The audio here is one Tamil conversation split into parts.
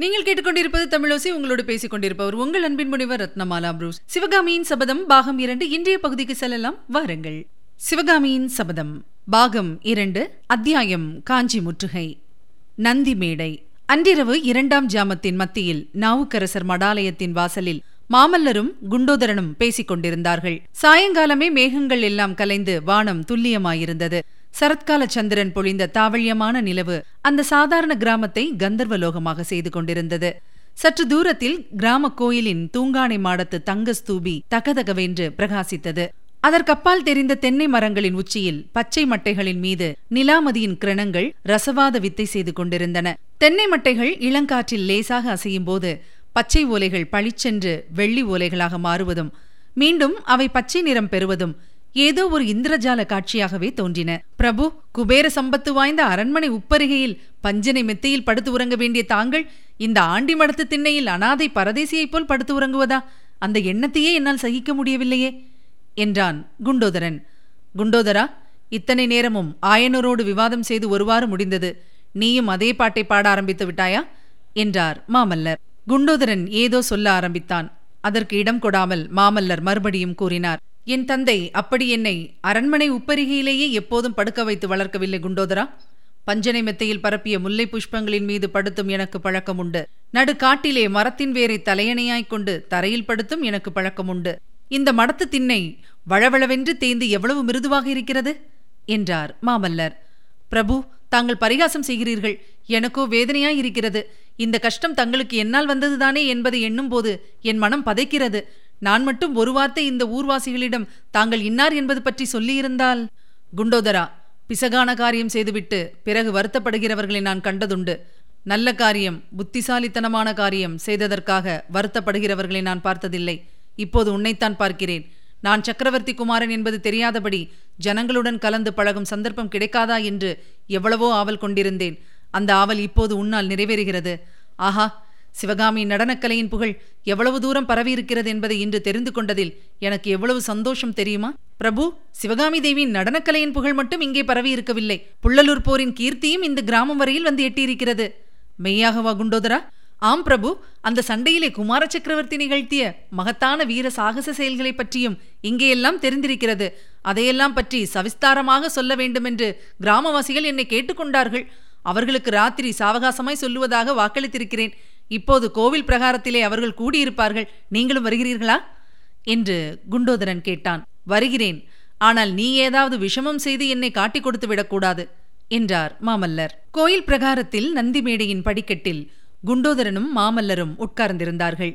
நீங்கள் கேட்டுக்கொண்டிருப்பது தமிழோசி உங்களோடு பேசிக் கொண்டிருப்பவர் உங்கள் அன்பின் முனைவர் ரத்னமாலா புரூஸ். சிவகாமியின் சபதம் பாகம் இரண்டு இன்றைய பகுதிக்கு செல்லலாம் வாருங்கள். சிவகாமியின் சபதம் பாகம் இரண்டு அத்தியாயம் காஞ்சி முற்றுகை. நந்தி மேடை. அன்றிரவு இரண்டாம் ஜாமத்தின் மத்தியில் நாவுக்கரசர் மடாலயத்தின் வாசலில் மாமல்லரும் குண்டோதரனும் பேசிக் கொண்டிருந்தார்கள் சாயங்காலமே மேகங்கள் எல்லாம் கலைந்து வானம் துல்லியமாயிருந்தது. சரத்கால சந்திரன் பொழிந்த தாவழியமான நிலவு அந்த சாதாரண கிராமத்தை கந்தர்வலோகமாக செய்து கொண்டிருந்தது. சற்று தூரத்தில் கிராம கோயிலின் தூங்கானை மாடத்து தங்க ஸ்தூபி தகதகவென்று பிரகாசித்தது. அதற்கப்பால் தெரிந்த தென்னை மரங்களின் உச்சியில் பச்சை மட்டைகளின் மீது நிலாமதியின் கிரணங்கள் ரசவாத வித்தை செய்து கொண்டிருந்தன. தென்னை மட்டைகள் இளங்காற்றில் லேசாக அசையும் போது பச்சை ஓலைகள் பளிச்சென்று வெள்ளி ஓலைகளாக மாறுவதும் மீண்டும் அவை பச்சை நிறம் பெறுவதும் ஏதோ ஒரு இந்திரஜால காட்சியாகவே தோன்றின. பிரபு குபேர சம்பத்து வாய்ந்த அரண்மனை உப்பருகையில் பஞ்சனை மெத்தையில் படுத்து உறங்க வேண்டிய தாங்கள் இந்த ஆண்டி மடத்து திண்ணையில் அனாதை பரதேசியைப் போல் படுத்து உறங்குவதா? அந்த எண்ணத்தையே என்னால் சகிக்க முடியவில்லையே என்றான் குண்டோதரன். குண்டோதரா இத்தனை நேரமும் ஆயனரோடு விவாதம் செய்து ஒருவாறு முடிந்தது. நீயும் அதே பாட்டை பாட ஆரம்பித்து விட்டாயா? என்றார் மாமல்லர். குண்டோதரன் ஏதோ சொல்ல ஆரம்பித்தான். அதற்கு இடம் கொடாமல் மாமல்லர் மறுபடியும் கூறினார். என் தந்தை அப்படி என்னை அரண்மனை உப்பரிகையிலேயே எப்போதும் படுக்க வைத்து வளர்க்கவில்லை குண்டோதரா. பஞ்சனை மெத்தையில் பரப்பிய முல்லை புஷ்பங்களின் மீது படுத்தும் எனக்கு பழக்கம் உண்டு நடு காட்டிலே மரத்தின் வேரை தலையணையாய்க் கொண்டு தரையில் படுத்தும் எனக்கு பழக்கம் உண்டு இந்த மடத்து திண்ணை வளவளவென்று தேய்ந்து எவ்வளவு மிருதுவாக இருக்கிறது? என்றார் மாமல்லர். பிரபு தாங்கள் பரிகாசம் செய்கிறீர்கள். எனக்கோ வேதனையாய் இருக்கிறது. இந்த கஷ்டம் தங்களுக்கு என்னால் வந்ததுதானே என்பதை எண்ணும்போது என் மனம் பதைக்கிறது. நான் மட்டும் ஒரு வார்த்தை இந்த ஊர்வாசிகளிடம் தாங்கள் இன்னார் என்பது பற்றி சொல்லியிருந்தால்? குண்டோதரா பிசகான காரியம் செய்துவிட்டு பிறகு வருத்தப்படுகிறவர்களை நான் கண்டதுண்டு. நல்ல காரியம் புத்திசாலித்தனமான காரியம் செய்ததற்காக வருத்தப்படுகிறவர்களை நான் பார்த்ததில்லை. இப்போது உன்னைத்தான் பார்க்கிறேன். நான் சக்கரவர்த்தி குமாரன் என்பது தெரியாதபடி ஜனங்களுடன் கலந்து பழகும் சந்தர்ப்பம் கிடைக்காதா என்று எவ்வளவோ ஆவல் கொண்டிருந்தேன். அந்த ஆவல் இப்போது உன்னால் நிறைவேறுகிறது. ஆஹா சிவகாமி நடனக்கலையின் புகழ் எவ்வளவு தூரம் பரவியிருக்கிறது என்பதை இன்று தெரிந்து கொண்டதில் எனக்கு எவ்வளவு சந்தோஷம் தெரியுமா? பிரபு சிவகாமி தேவியின் நடனக்கலையின் புகழ் மட்டும் இங்கே பரவியிருக்கவில்லை. புள்ளலூர் போரின் கீர்த்தியும் இந்த கிராமம் வரையில் வந்து எட்டியிருக்கிறது. மெய்யாகவா குண்டோதரா. ஆம் பிரபு. அந்த சண்டையிலே குமார சக்கரவர்த்தி நிகழ்த்திய மகத்தான வீர சாகச செயல்களை பற்றியும் இங்கேயெல்லாம் தெரிந்திருக்கிறது. அதையெல்லாம் பற்றி சவிஸ்தாரமாக சொல்ல வேண்டுமென்று கிராமவாசிகள் என்னை கேட்டுக்கொண்டார்கள். அவர்களுக்கு ராத்திரி சாவகாசமாய் சொல்லுவதாக வாக்களித்திருக்கிறேன். இப்போது கோவில் பிரகாரத்திலே அவர்கள் கூடியிருப்பார்கள். நீங்களும் வருகிறீர்களா? என்று குண்டோதரன் கேட்டான். வருகிறேன். ஆனால் நீ ஏதாவது விஷமம் செய்து என்னை காட்டிக் கொடுத்து விடக்கூடாது என்றார் மாமல்லர். கோயில் பிரகாரத்தில் நந்தி மேடையின் படிக்கட்டில் குண்டோதரனும் மாமல்லரும் உட்கார்ந்திருந்தார்கள்.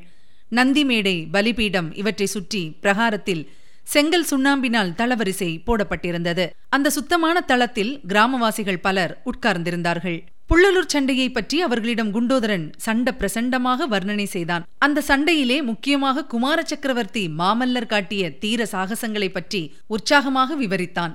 நந்தி மேடை பலிபீடம் இவற்றை சுற்றி பிரகாரத்தில் செங்கல் சுண்ணாம்பினால் தளவரிசை போடப்பட்டிருந்தது. அந்த சுத்தமான தளத்தில் கிராமவாசிகள் பலர் உட்கார்ந்திருந்தார்கள். புள்ளலூர் சண்டையை பற்றி அவர்களிடம் குண்டோதரன் சண்ட பிரசண்டமாக வர்ணனை செய்தான். அந்த சண்டையிலே முக்கியமாக குமார சக்கரவர்த்தி மாமல்லர் காட்டிய தீர சாகசங்களை பற்றி உற்சாகமாக விவரித்தான்.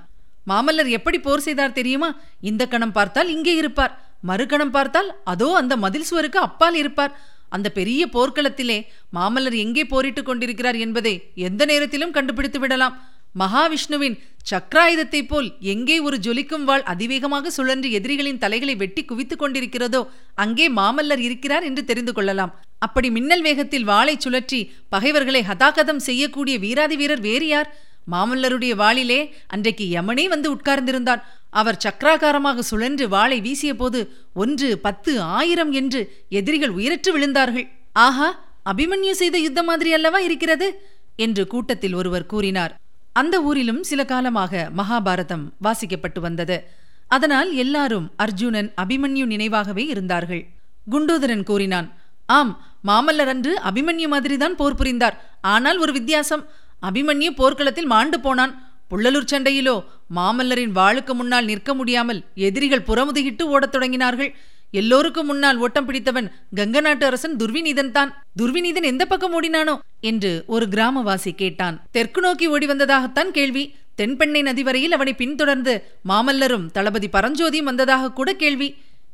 மாமல்லர் எப்படி போர் செய்தார் தெரியுமா? இந்த கணம் பார்த்தால் இங்கே இருப்பார். மறுகணம் பார்த்தால் அதோ அந்த மதில் சுவருக்கு அப்பால் இருப்பார். அந்த பெரிய போர்க்களத்திலே மாமல்லர் எங்கே போரிட்டுக் கொண்டிருக்கிறார் என்பதை எந்த நேரத்திலும் கண்டுபிடித்து விடலாம். மகாவிஷ்ணுவின் சக்ராயுதத்தைப் போல் எங்கே ஒரு ஜொலிக்கும் வாள் அதிவேகமாக சுழன்று எதிரிகளின் தலைகளை வெட்டி குவித்துக் கொண்டிருக்கிறதோ அங்கே மாமல்லர் இருக்கிறார் என்று தெரிந்து கொள்ளலாம். அப்படி மின்னல் வேகத்தில் வாளை சுழற்றி பகைவர்களை ஹதாகதம் செய்யக்கூடிய வீராதி வீரர் வேறு யார்? மாமல்லருடைய வாளிலே அன்றைக்கு யமனே வந்து உட்கார்ந்திருந்தான். அவர் சக்கராகாரமாக சுழன்று வாளை வீசிய போது ஒன்று பத்து ஆயிரம் என்று எதிரிகள் உயிரற்று விழுந்தார்கள். ஆஹா அபிமன்யு செய்த யுத்தம் மாதிரி அல்லவா இருக்கிறது? என்று கூட்டத்தில் ஒருவர் கூறினார். அந்த ஊரிலும் சில காலமாக மகாபாரதம் வாசிக்கப்பட்டு வந்தது. அதனால் எல்லாரும் அர்ஜுனன் அபிமன்யு நினைவாகவே இருந்தார்கள். குண்டோதரன் கூறினான் ஆம் மாமல்லர் அன்று அபிமன்யு மாதிரிதான் போர் புரிந்தார். ஆனால் ஒரு வித்தியாசம். அபிமன்யு போர்க்களத்தில் மாண்டு போனான். புள்ளலூர் சண்டையிலோ மாமல்லரின் வாளுக்கு முன்னால் நிற்க முடியாமல் எதிரிகள் புறமுதுகிட்டு ஓடத் தொடங்கினார்கள். எல்லோருக்கும் முன்னால் ஓட்டம் பிடித்தவன் கங்க நாட்டு அரசன் துர்விநீதன் தான். துர்விநீதன் எந்த பக்கம் ஓடினானோ என்று ஒரு கிராமவாசி கேட்டான். தெற்கு நோக்கி ஓடி வந்ததாகத்தான் கேள்வி. தென்பெண்ணை நதி வரையில் அவனை பின்தொடர்ந்து மாமல்லரும் தளபதி பரஞ்சோதியும் வந்ததாக கூட கேள்வி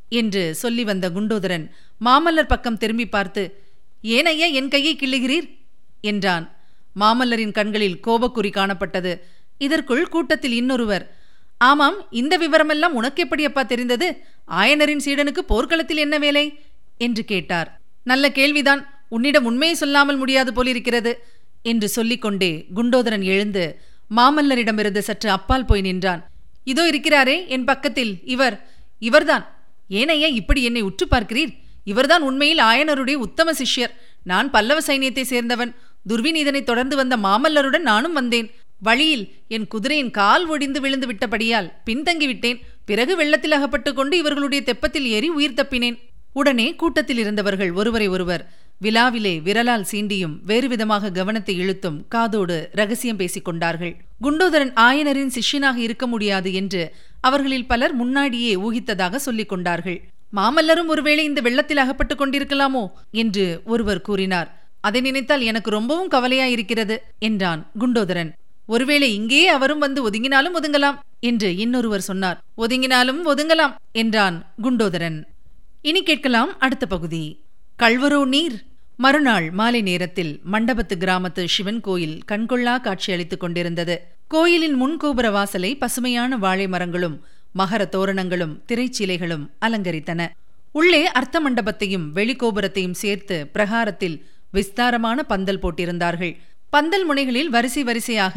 என்று சொல்லி வந்த குண்டோதரன் மாமல்லர் பக்கம் திரும்பி பார்த்து ஏன் ஐயா என் கையை கிள்ளுகிறீர்? என்றான். மாமல்லரின் கண்களில் கோபக்குறி காணப்பட்டது. இதற்குள் கூட்டத்தில் இன்னொருவர் ஆமாம் இந்த விவரமெல்லாம் உனக்கு எப்படி அப்பா தெரிந்தது? ஆயனரின் சீடனுக்கு போர்க்களத்தில் என்ன வேலை? என்று கேட்டார். நல்ல கேள்விதான். உன்னிடம் உண்மையை சொல்லாமல் முடியாது போலிருக்கிறது என்று சொல்லிக்கொண்டே குண்டோதரன் எழுந்து மாமல்லரிடமிருந்து சற்று அப்பால் போய் நின்றான். இதோ இருக்கிறாரே என் பக்கத்தில் இவர் இவர்தான். ஏனையா இப்படி என்னை உற்று பார்க்கிறீர்? இவர்தான் உண்மையில் ஆயனருடைய உத்தம சிஷ்யர். நான் பல்லவ சைனியத்தை சேர்ந்தவன். துர்விநீதனை தொடர்ந்து வந்த மாமல்லருடன் நானும் வந்தேன். வழியில் என் குதிரையின் கால் ஒடிந்து விழுந்து விட்டபடியால் பின்தங்கிவிட்டேன். பிறகு வெள்ளத்தில் அகப்பட்டுக் கொண்டு இவர்களுடைய தெப்பத்தில் ஏறி உயிர் தப்பினேன். உடனே கூட்டத்தில் இருந்தவர்கள் ஒருவரை ஒருவர் விழாவிலே விரலால் சீண்டியும் வேறு விதமாக கவனத்தை இழுத்தும் காதோடு ரகசியம் பேசிக் கொண்டார்கள். குண்டோதரன் ஆயனரின் சிஷ்யனாக இருக்க முடியாது என்று அவர்களில் பலர் முன்னாடியே ஊகித்ததாக சொல்லிக் கொண்டார்கள். மாமல்லரும் ஒருவேளை இந்த வெள்ளத்தில் அகப்பட்டுக் கொண்டிருக்கலாமோ என்று ஒருவர் கூறினார். அதை நினைத்தால் எனக்கு ரொம்பவும் கவலையாயிருக்கிறது என்றான் குண்டோதரன். ஒருவேளை இங்கேயே அவரும் வந்து ஒதுங்கினாலும் ஒதுங்கலாம். என்று இன்னொருவர் சொன்னார். ஒதுங்கினாலும் ஒதுங்கலாம் என்றான் குண்டோதரன். இனி கேட்கலாம் அடுத்த பகுதி. கல்வரோ நீர்? மறுநாள் மாலை நேரத்தில் மண்டபத்து கிராமத்து சிவன் கோயில் கண்கொள்ளா காட்சி அளித்துக் கொண்டிருந்தது. கோயிலின் முன்கோபுர வாசலை பசுமையான வாழை மரங்களும் மகர தோரணங்களும் திரைச்சீலைகளும் அலங்கரித்தன. உள்ளே அர்த்த மண்டபத்தையும் வெளிக்கோபுரத்தையும் சேர்த்து பிரகாரத்தில் விஸ்தாரமான பந்தல் போட்டிருந்தார்கள். பந்தல் முனைகளில் வரிசை வரிசையாக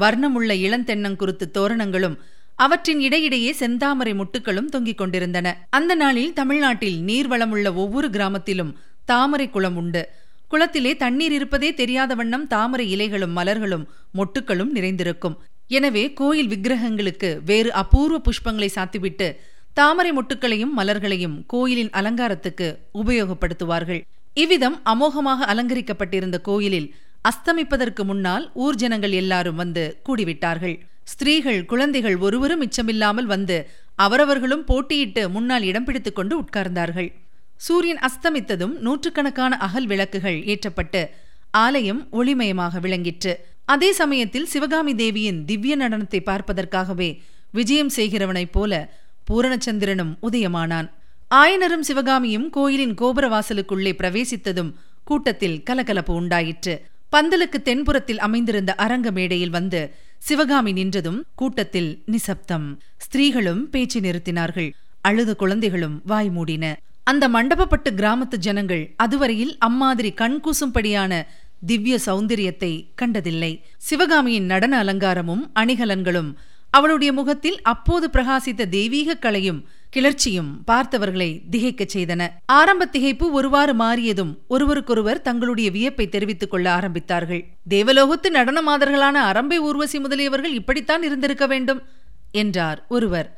வர்ணமுள்ள இளந்தென்னங்குருத்து தோரணங்களும் அவற்றின் இடையிடையே செந்தாமரை முட்டுகளும் தொங்கிக் கொண்டிருந்தன. அந்த நாளில் தமிழ்நாட்டில் நீர்வளமுள்ள ஒவ்வொரு கிராமத்திலும் தாமரை குளம் உண்டு. குளத்திலே தண்ணீர் இருப்பதே தெரியாத வண்ணம் தாமரை இலைகளும் மலர்களும் மொட்டுக்களும் நிறைந்திருக்கும். எனவே கோயில் விக்கிரகங்களுக்கு வேறு அபூர்வ புஷ்பங்களை சாத்திவிட்டு தாமரை மொட்டுக்களையும் மலர்களையும் கோயிலின் அலங்காரத்துக்கு உபயோகப்படுத்துவார்கள். இவ்விதம் அமோகமாக அலங்கரிக்கப்பட்டிருந்த கோயிலில் அஸ்தமிப்பதற்கு முன்னால் ஊர் ஜனங்கள் எல்லாரும் வந்து கூடிவிட்டார்கள். ஸ்திரீகள் குழந்தைகள் ஒருவரும் மிச்சமில்லாமல் வந்து அவரவர்களும் போட்டியிட்டு முன்னால் இடம் பிடித்துக் கொண்டு உட்கார்ந்தார்கள். சூரியன் அஸ்தமித்ததும் நூற்றுக்கணக்கான அகல் விளக்குகள் ஏற்றப்பட்டு ஆலயம் ஒளிமயமாக விளங்கிற்று. அதே சமயத்தில் சிவகாமி தேவியின் திவ்ய நடனத்தை பார்ப்பதற்காகவே விஜயம் செய்கிறவனைப் போல பூரணச்சந்திரனும் உதயமானான். ஆயனரும் சிவகாமியும் கோயிலின் கோபுர வாசலுக்குள்ளே பிரவேசித்ததும் கூட்டத்தில் கலகலப்பு உண்டாயிற்று. பந்தலுக்கு தென்புறத்தில் அமைந்திருந்த அரங்க மேடையில் வந்து சிவகாமி நின்றதும் கூட்டத்தில் நிசப்தம். ஸ்திரீகளும் பேச்சு நிறுத்தினார்கள். அழுது குழந்தைகளும் வாய் மூடின. அந்த மண்டபப்பட்டு கிராமத்து ஜனங்கள் அதுவரையில் அம்மாதிரி கண்கூசும்படியான திவ்ய சௌந்தரியத்தை கண்டதில்லை. சிவகாமியின் நடன அலங்காரமும் அணிகலன்களும் அவளுடைய முகத்தில் அப்போது பிரகாசித்த தெய்வீக கலையும் கிளர்ச்சியும் பார்த்தவர்களை திகைக்கச் செய்தன. ஆரம்ப திகைப்பு ஒருவாறு மாறியதும் ஒருவருக்கொருவர் தங்களுடைய வியப்பை தெரிவித்துக் கொள்ள ஆரம்பித்தார்கள். தேவலோகத்து நடனமாதர்களான அரம்பை ஊர்வசி முதலியவர்கள் இப்படித்தான் இருந்திருக்க வேண்டும் என்றார் ஒருவர்.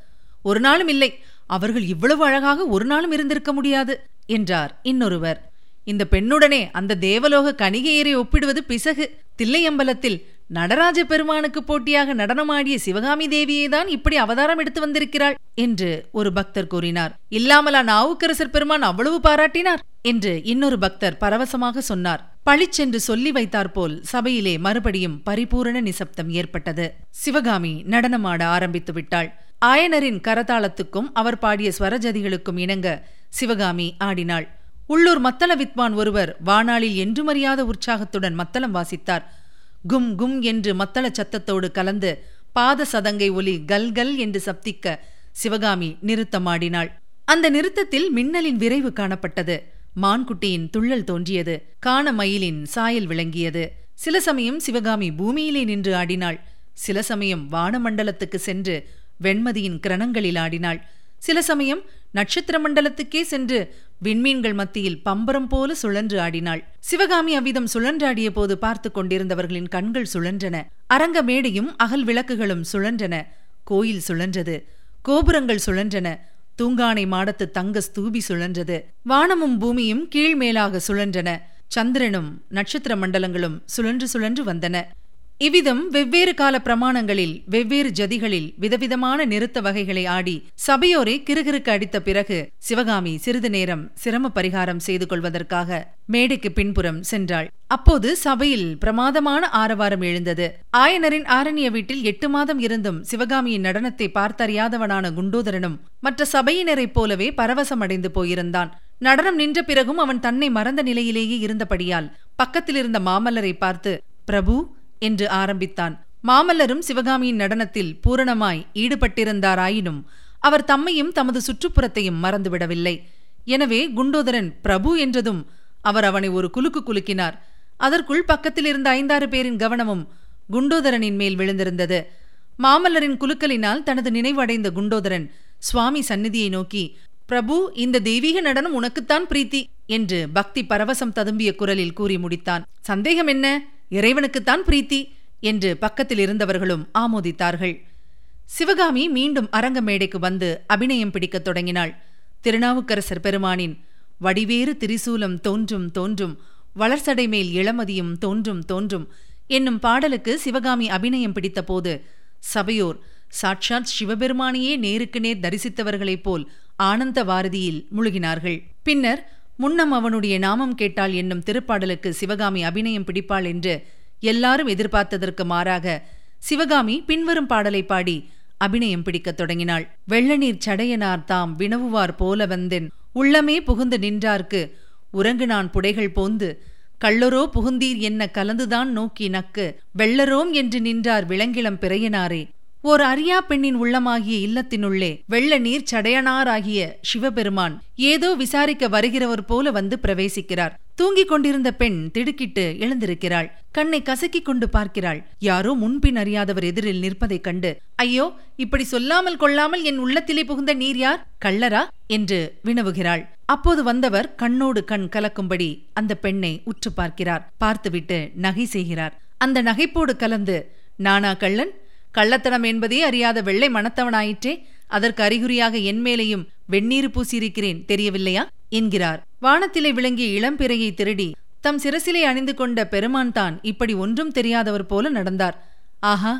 ஒரு நாளும் இல்லை அவர்கள் இவ்வளவு அழகாக ஒரு நாளும் இருந்திருக்க முடியாது என்றார் இன்னொருவர். இந்த பெண்ணுடனே அந்த தேவலோக கணிகையரை ஒப்பிடுவது பிசகு. தில்லையம்பலத்தில் நடராஜ பெருமானுக்கு போட்டியாக நடனமாடிய சிவகாமி தேவியை தான் இப்படி அவதாரம் எடுத்து வந்திருக்கிறாள் என்று ஒரு பக்தர் கூறினார். இல்லாமலா நாவுக்கரசர் பெருமான் அவ்வளவு பாராட்டினார் என்று இன்னொரு பக்தர் பரவசமாக சொன்னார். பளிச்சென்று சொல்லி வைத்தாற்போல் சபையிலே மறுபடியும் பரிபூரண நிசப்தம் ஏற்பட்டது. சிவகாமி நடனமாட ஆரம்பித்து விட்டாள். ஆயனரின் கரதாளத்துக்கும் அவர் பாடிய ஸ்வரஜதிகளுக்கும் இணங்க சிவகாமி ஆடினாள். உள்ளூர் மத்தள வித்வான் ஒருவர் வானாளில் என்றுமறியாத உற்சாகத்துடன் மத்தளம் வாசித்தார். கும் கும் என்று மத்தள சத்தத்தோடு கலந்து பாத சதங்கை ஒலி கல்கல் என்று சப்திக்க சிவகாமி நிறுத்தமாடினாள். அந்த நிறுத்தத்தில் மின்னலின் விரைவு காணப்பட்டது. மான்குட்டியின் துள்ளல் தோன்றியது. காண மயிலின் சாயல் விளங்கியது. சில சமயம் சிவகாமி பூமியிலே நின்று ஆடினாள். சில சமயம் வானமண்டலத்துக்கு சென்று வெண்மதியின் கிரணங்களில் ஆடினாள். சில சமயம் நட்சத்திர மண்டலத்துக்கே சென்று விண்மீன்கள் மத்தியில் பம்பரம் போல சுழன்று ஆடினாள். சிவகாமி அவ்விதம் சுழன்றாடிய போது பார்த்து கொண்டிருந்தவர்களின் கண்கள் சுழன்றன. அரங்க மேடையும் அகல் விளக்குகளும் சுழன்றன. கோயில் சுழன்றது. கோபுரங்கள் சுழன்றன. தூங்கானை மாடத்து தங்க ஸ்தூபி சுழன்றது. வானமும் பூமியும் கீழ்மேலாக சுழன்றன. சந்திரனும் நட்சத்திர மண்டலங்களும் சுழன்று சுழன்று வந்தன. இவ்விதம் வெவ்வேறு கால பிரமாணங்களில் வெவ்வேறு ஜதிகளில் விதவிதமான நிறுத்த வகைகளை ஆடி சபையோரை கிறுகிறுக்கு அடித்த பிறகு சிவகாமி சிறிது நேரம் சிரம பரிகாரம் செய்து கொள்வதற்காக மேடைக்கு பின்புறம் சென்றாள். அப்போது சபையில் பிரமாதமான ஆரவாரம் எழுந்தது. ஆயனரின் ஆரண்ய வீட்டில் எட்டு மாதம் இருந்தும் சிவகாமியின் நடனத்தை பார்த்தறியாதவனான குண்டோதரனும் மற்ற சபையினரைப் போலவே பரவசமடைந்து போயிருந்தான். நடனம் நின்ற பிறகும் அவன் தன்னை மறந்த நிலையிலேயே இருந்தபடியால் பக்கத்தில் இருந்த மாமல்லரை பார்த்து பிரபு என்று ஆரம்பித்தான். மாமல்லரும் சிவகாமியின் நடனத்தில் பூரணமாய் ஈடுபட்டிருந்தாராயினும் அவர் தம்மையும் தமது சுற்றுப்புறத்தையும் மறந்துவிடவில்லை. எனவே குண்டோதரன் பிரபு என்றதும் அவர் அவனை ஒரு குலுக்கு குலுக்கினார். அதற்குள் பக்கத்தில் இருந்த ஐந்தாறு பேரின் கவனமும் குண்டோதரனின் மேல் விழுந்திருந்தது. மாமல்லரின் குலுக்கலினால் தனது நினைவடைந்த குண்டோதரன் சுவாமி சந்நிதியை நோக்கி பிரபு இந்த தெய்வீக நடனம் உனக்குத்தான் பிரீத்தி என்று பக்தி பரவசம் ததும்பிய குரலில் கூறி முடித்தான். சந்தேகம் என்ன? இறைவனுக்குத்தான் பிரீத்தி என்று பக்கத்தில் இருந்தவர்களும் ஆமோதித்தார்கள். சிவகாமி மீண்டும் அரங்க மேடைக்கு வந்து அபிநயம் பிடிக்கத் தொடங்கினாள். திருநாவுக்கரசர் பெருமானின் வடிவேறு திரிசூலம் தோன்றும் தோன்றும் வளர்சடை மேல் இளமதியும் தோன்றும் தோன்றும் என்னும் பாடலுக்கு சிவகாமி அபிநயம் பிடித்தபோது சபையோர் சாட்சாத் சிவபெருமானையே நேருக்கு நேர் தரிசித்தவர்களைப் போல் ஆனந்த வாரதியில் முழுகினார்கள். பின்னர் முன்னம் அவனுடைய நாமம் கேட்டாள் என்னும் திருப்பாடலுக்கு சிவகாமி அபிநயம் பிடிப்பாள் என்று எல்லாரும் எதிர்பார்த்ததற்கு மாறாக சிவகாமி பின்வரும் பாடலை பாடி அபிநயம் பிடிக்கத் தொடங்கினாள். வெள்ளநீர் சடையனார் தாம் வினவுவார் போல வந்தென். உள்ளமே புகுந்து நின்றார்க்கு. உறங்கு நான் புடைகள் போந்து. கள்ளரோ புகுந்தீர் என்ன கலந்துதான் நோக்கி நக்கு. வெள்ளரோம் என்று நின்றார் விளங்கிளம் பிறையனாரே. ஓர் அரியா பெண்ணின் உள்ளமாகிய இல்லத்தினுள்ளே வெள்ள நீர் சடையனாராகிய சிவபெருமான் ஏதோ விசாரிக்க வருகிறவர் போல வந்து பிரவேசிக்கிறார். தூங்கிக் கொண்டிருந்த பெண் திடுக்கிட்டு எழுந்திருக்கிறாள். கண்ணை கசக்கிக் கொண்டு பார்க்கிறாள். யாரோ முன்பின் அறியாதவர் எதிரில் நிற்பதைக் கண்டு ஐயோ இப்படி சொல்லாமல் கொள்ளாமல் என் உள்ளத்திலே புகுந்த நீர் யார்? கள்ளரா? என்று வினவுகிறாள். அப்போது வந்தவர் கண்ணோடு கண் கலக்கும்படி அந்த பெண்ணை உற்று பார்க்கிறார். பார்த்துவிட்டு நகை செய்கிறார். அந்த நகைப்போடு கலந்து நானா கள்ளன்? கள்ளத்தனம் என்பதே அறியாத வெள்ளை மனத்தவனாயிற்றே. அதற்கு அறிகுறியாக என் மேலையும் வெந்நீர் பூசியிருக்கிறேன் தெரியவில்லையா? என்கிறார். வானத்திலே விளங்கிய இளம்பிறையை திருடி தம் சிரசிலே அணிந்து கொண்ட பெருமான் தான் இப்படி ஒன்றும் தெரியாதவர் போல நடந்தார். ஆஹா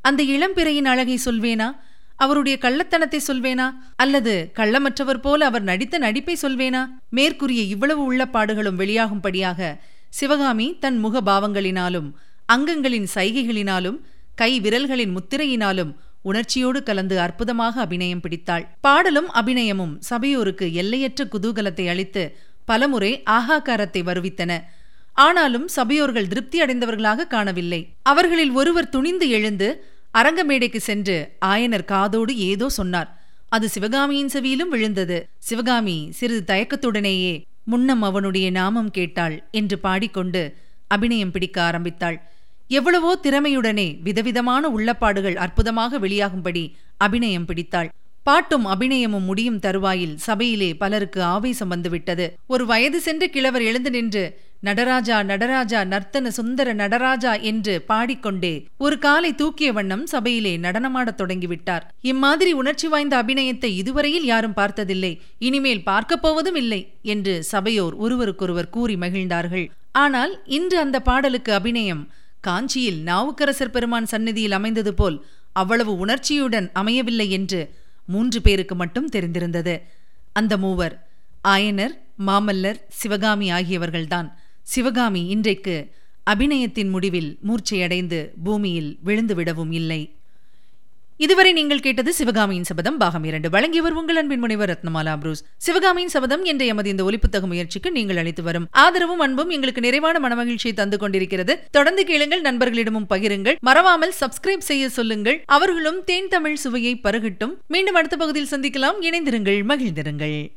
அந்த இளம்பிறையின் அழகை சொல்வேனா? அவருடைய கள்ளத்தனத்தை சொல்வேனா? அல்லது கள்ளமற்றவர் போல அவர் நடித்த நடிப்பை சொல்வேனா? மேற்கூறிய இவ்வளவு உள்ளப்பாடுகளும் வெளியாகும்படியாக சிவகாமி தன் முக பாவங்களினாலும் அங்கங்களின் சைகைகளினாலும் கை விரல்களின் முத்திரையினாலும் உணர்ச்சியோடு கலந்து அற்புதமாக அபிநயம் பிடித்தாள். பாடலும் அபிநயமும் சபையோருக்கு எல்லையற்ற குதூகலத்தை அளித்து பலமுறை ஆகாக்காரத்தை வருவித்தன. ஆனாலும் சபையோர்கள் திருப்தி அடைந்தவர்களாக காணவில்லை. அவர்களில் ஒருவர் துணிந்து எழுந்து அரங்கமேடைக்கு சென்று ஆயனர் காதோடு ஏதோ சொன்னார். அது சிவகாமியின் செவியிலும் விழுந்தது. சிவகாமி சிறிது தயக்கத்துடனேயே முன்னம் அவனுடைய நாமம் கேட்டாள் என்று பாடிக்கொண்டு அபிநயம் பிடிக்க ஆரம்பித்தாள். எவ்வளவோ திறமையுடனே விதவிதமான உள்ளப்பாடுகள் அற்புதமாக வெளியாகும்படி அபிநயம் பிடித்தாள். பாட்டும் அபிநயமும் முடியும் தருவாயில் சபையிலே பலருக்கு ஆவேசம் வந்துவிட்டது. ஒரு வயது சென்ற கிழவர் எழுந்து நின்று நடராஜா நடராஜா நர்த்தன சுந்தர நடராஜா என்று பாடிக்கொண்டே ஒரு காலை தூக்கிய வண்ணம் சபையிலே நடனமாடத் தொடங்கிவிட்டார். இம்மாதிரி உணர்ச்சி வாய்ந்த அபிநயத்தை இதுவரையில் யாரும் பார்த்ததில்லை. இனிமேல் பார்க்கப் போவதும் இல்லை என்று சபையோர் ஒருவருக்கொருவர் கூறி மகிழ்ந்தார்கள். ஆனால் இன்று அந்த பாடலுக்கு அபிநயம் காஞ்சியில் நாவுக்கரசர் பெருமான் சந்நிதியில் அமைந்தது போல் அவ்வளவு உணர்ச்சியுடன் அமையவில்லை என்று மூன்று பேருக்கு மட்டும் தெரிந்திருந்தது. அந்த மூவர் ஆயனர் மாமல்லர் சிவகாமி ஆகியவர்கள்தான். சிவகாமி இன்றைக்கு அபிநயத்தின் முடிவில் மூர்ச்சையடைந்து பூமியில் விழுந்துவிடவும் இல்லை. இதுவரை நீங்கள் கேட்டது சிவகாமியின் சபதம் பாகம் இரண்டு. வழங்கியவர் உங்கள் அன்பின் முனைவர் ரத்னமாலா புரூஸ். சிவகாமியின் சபதம் என்ற எமது இந்த ஒலிப்புத்தக முயற்சிக்கு நீங்கள் அளித்து வரும் ஆதரவும் அன்பும் எங்களுக்கு நிறைவான மனமகிழ்ச்சியை தந்து கொண்டிருக்கிறது. தொடர்ந்து கேளுங்கள் நண்பர்களிடமும் பகிருங்கள். மறவாமல் சப்ஸ்கிரைப் செய்ய சொல்லுங்கள். அவர்களும் தேன் தமிழ் சுவையை பருகட்டும். மீண்டும் அடுத்த பகுதியில் சந்திக்கலாம். இணைந்திருங்கள் மகிழ்ந்திருங்கள்.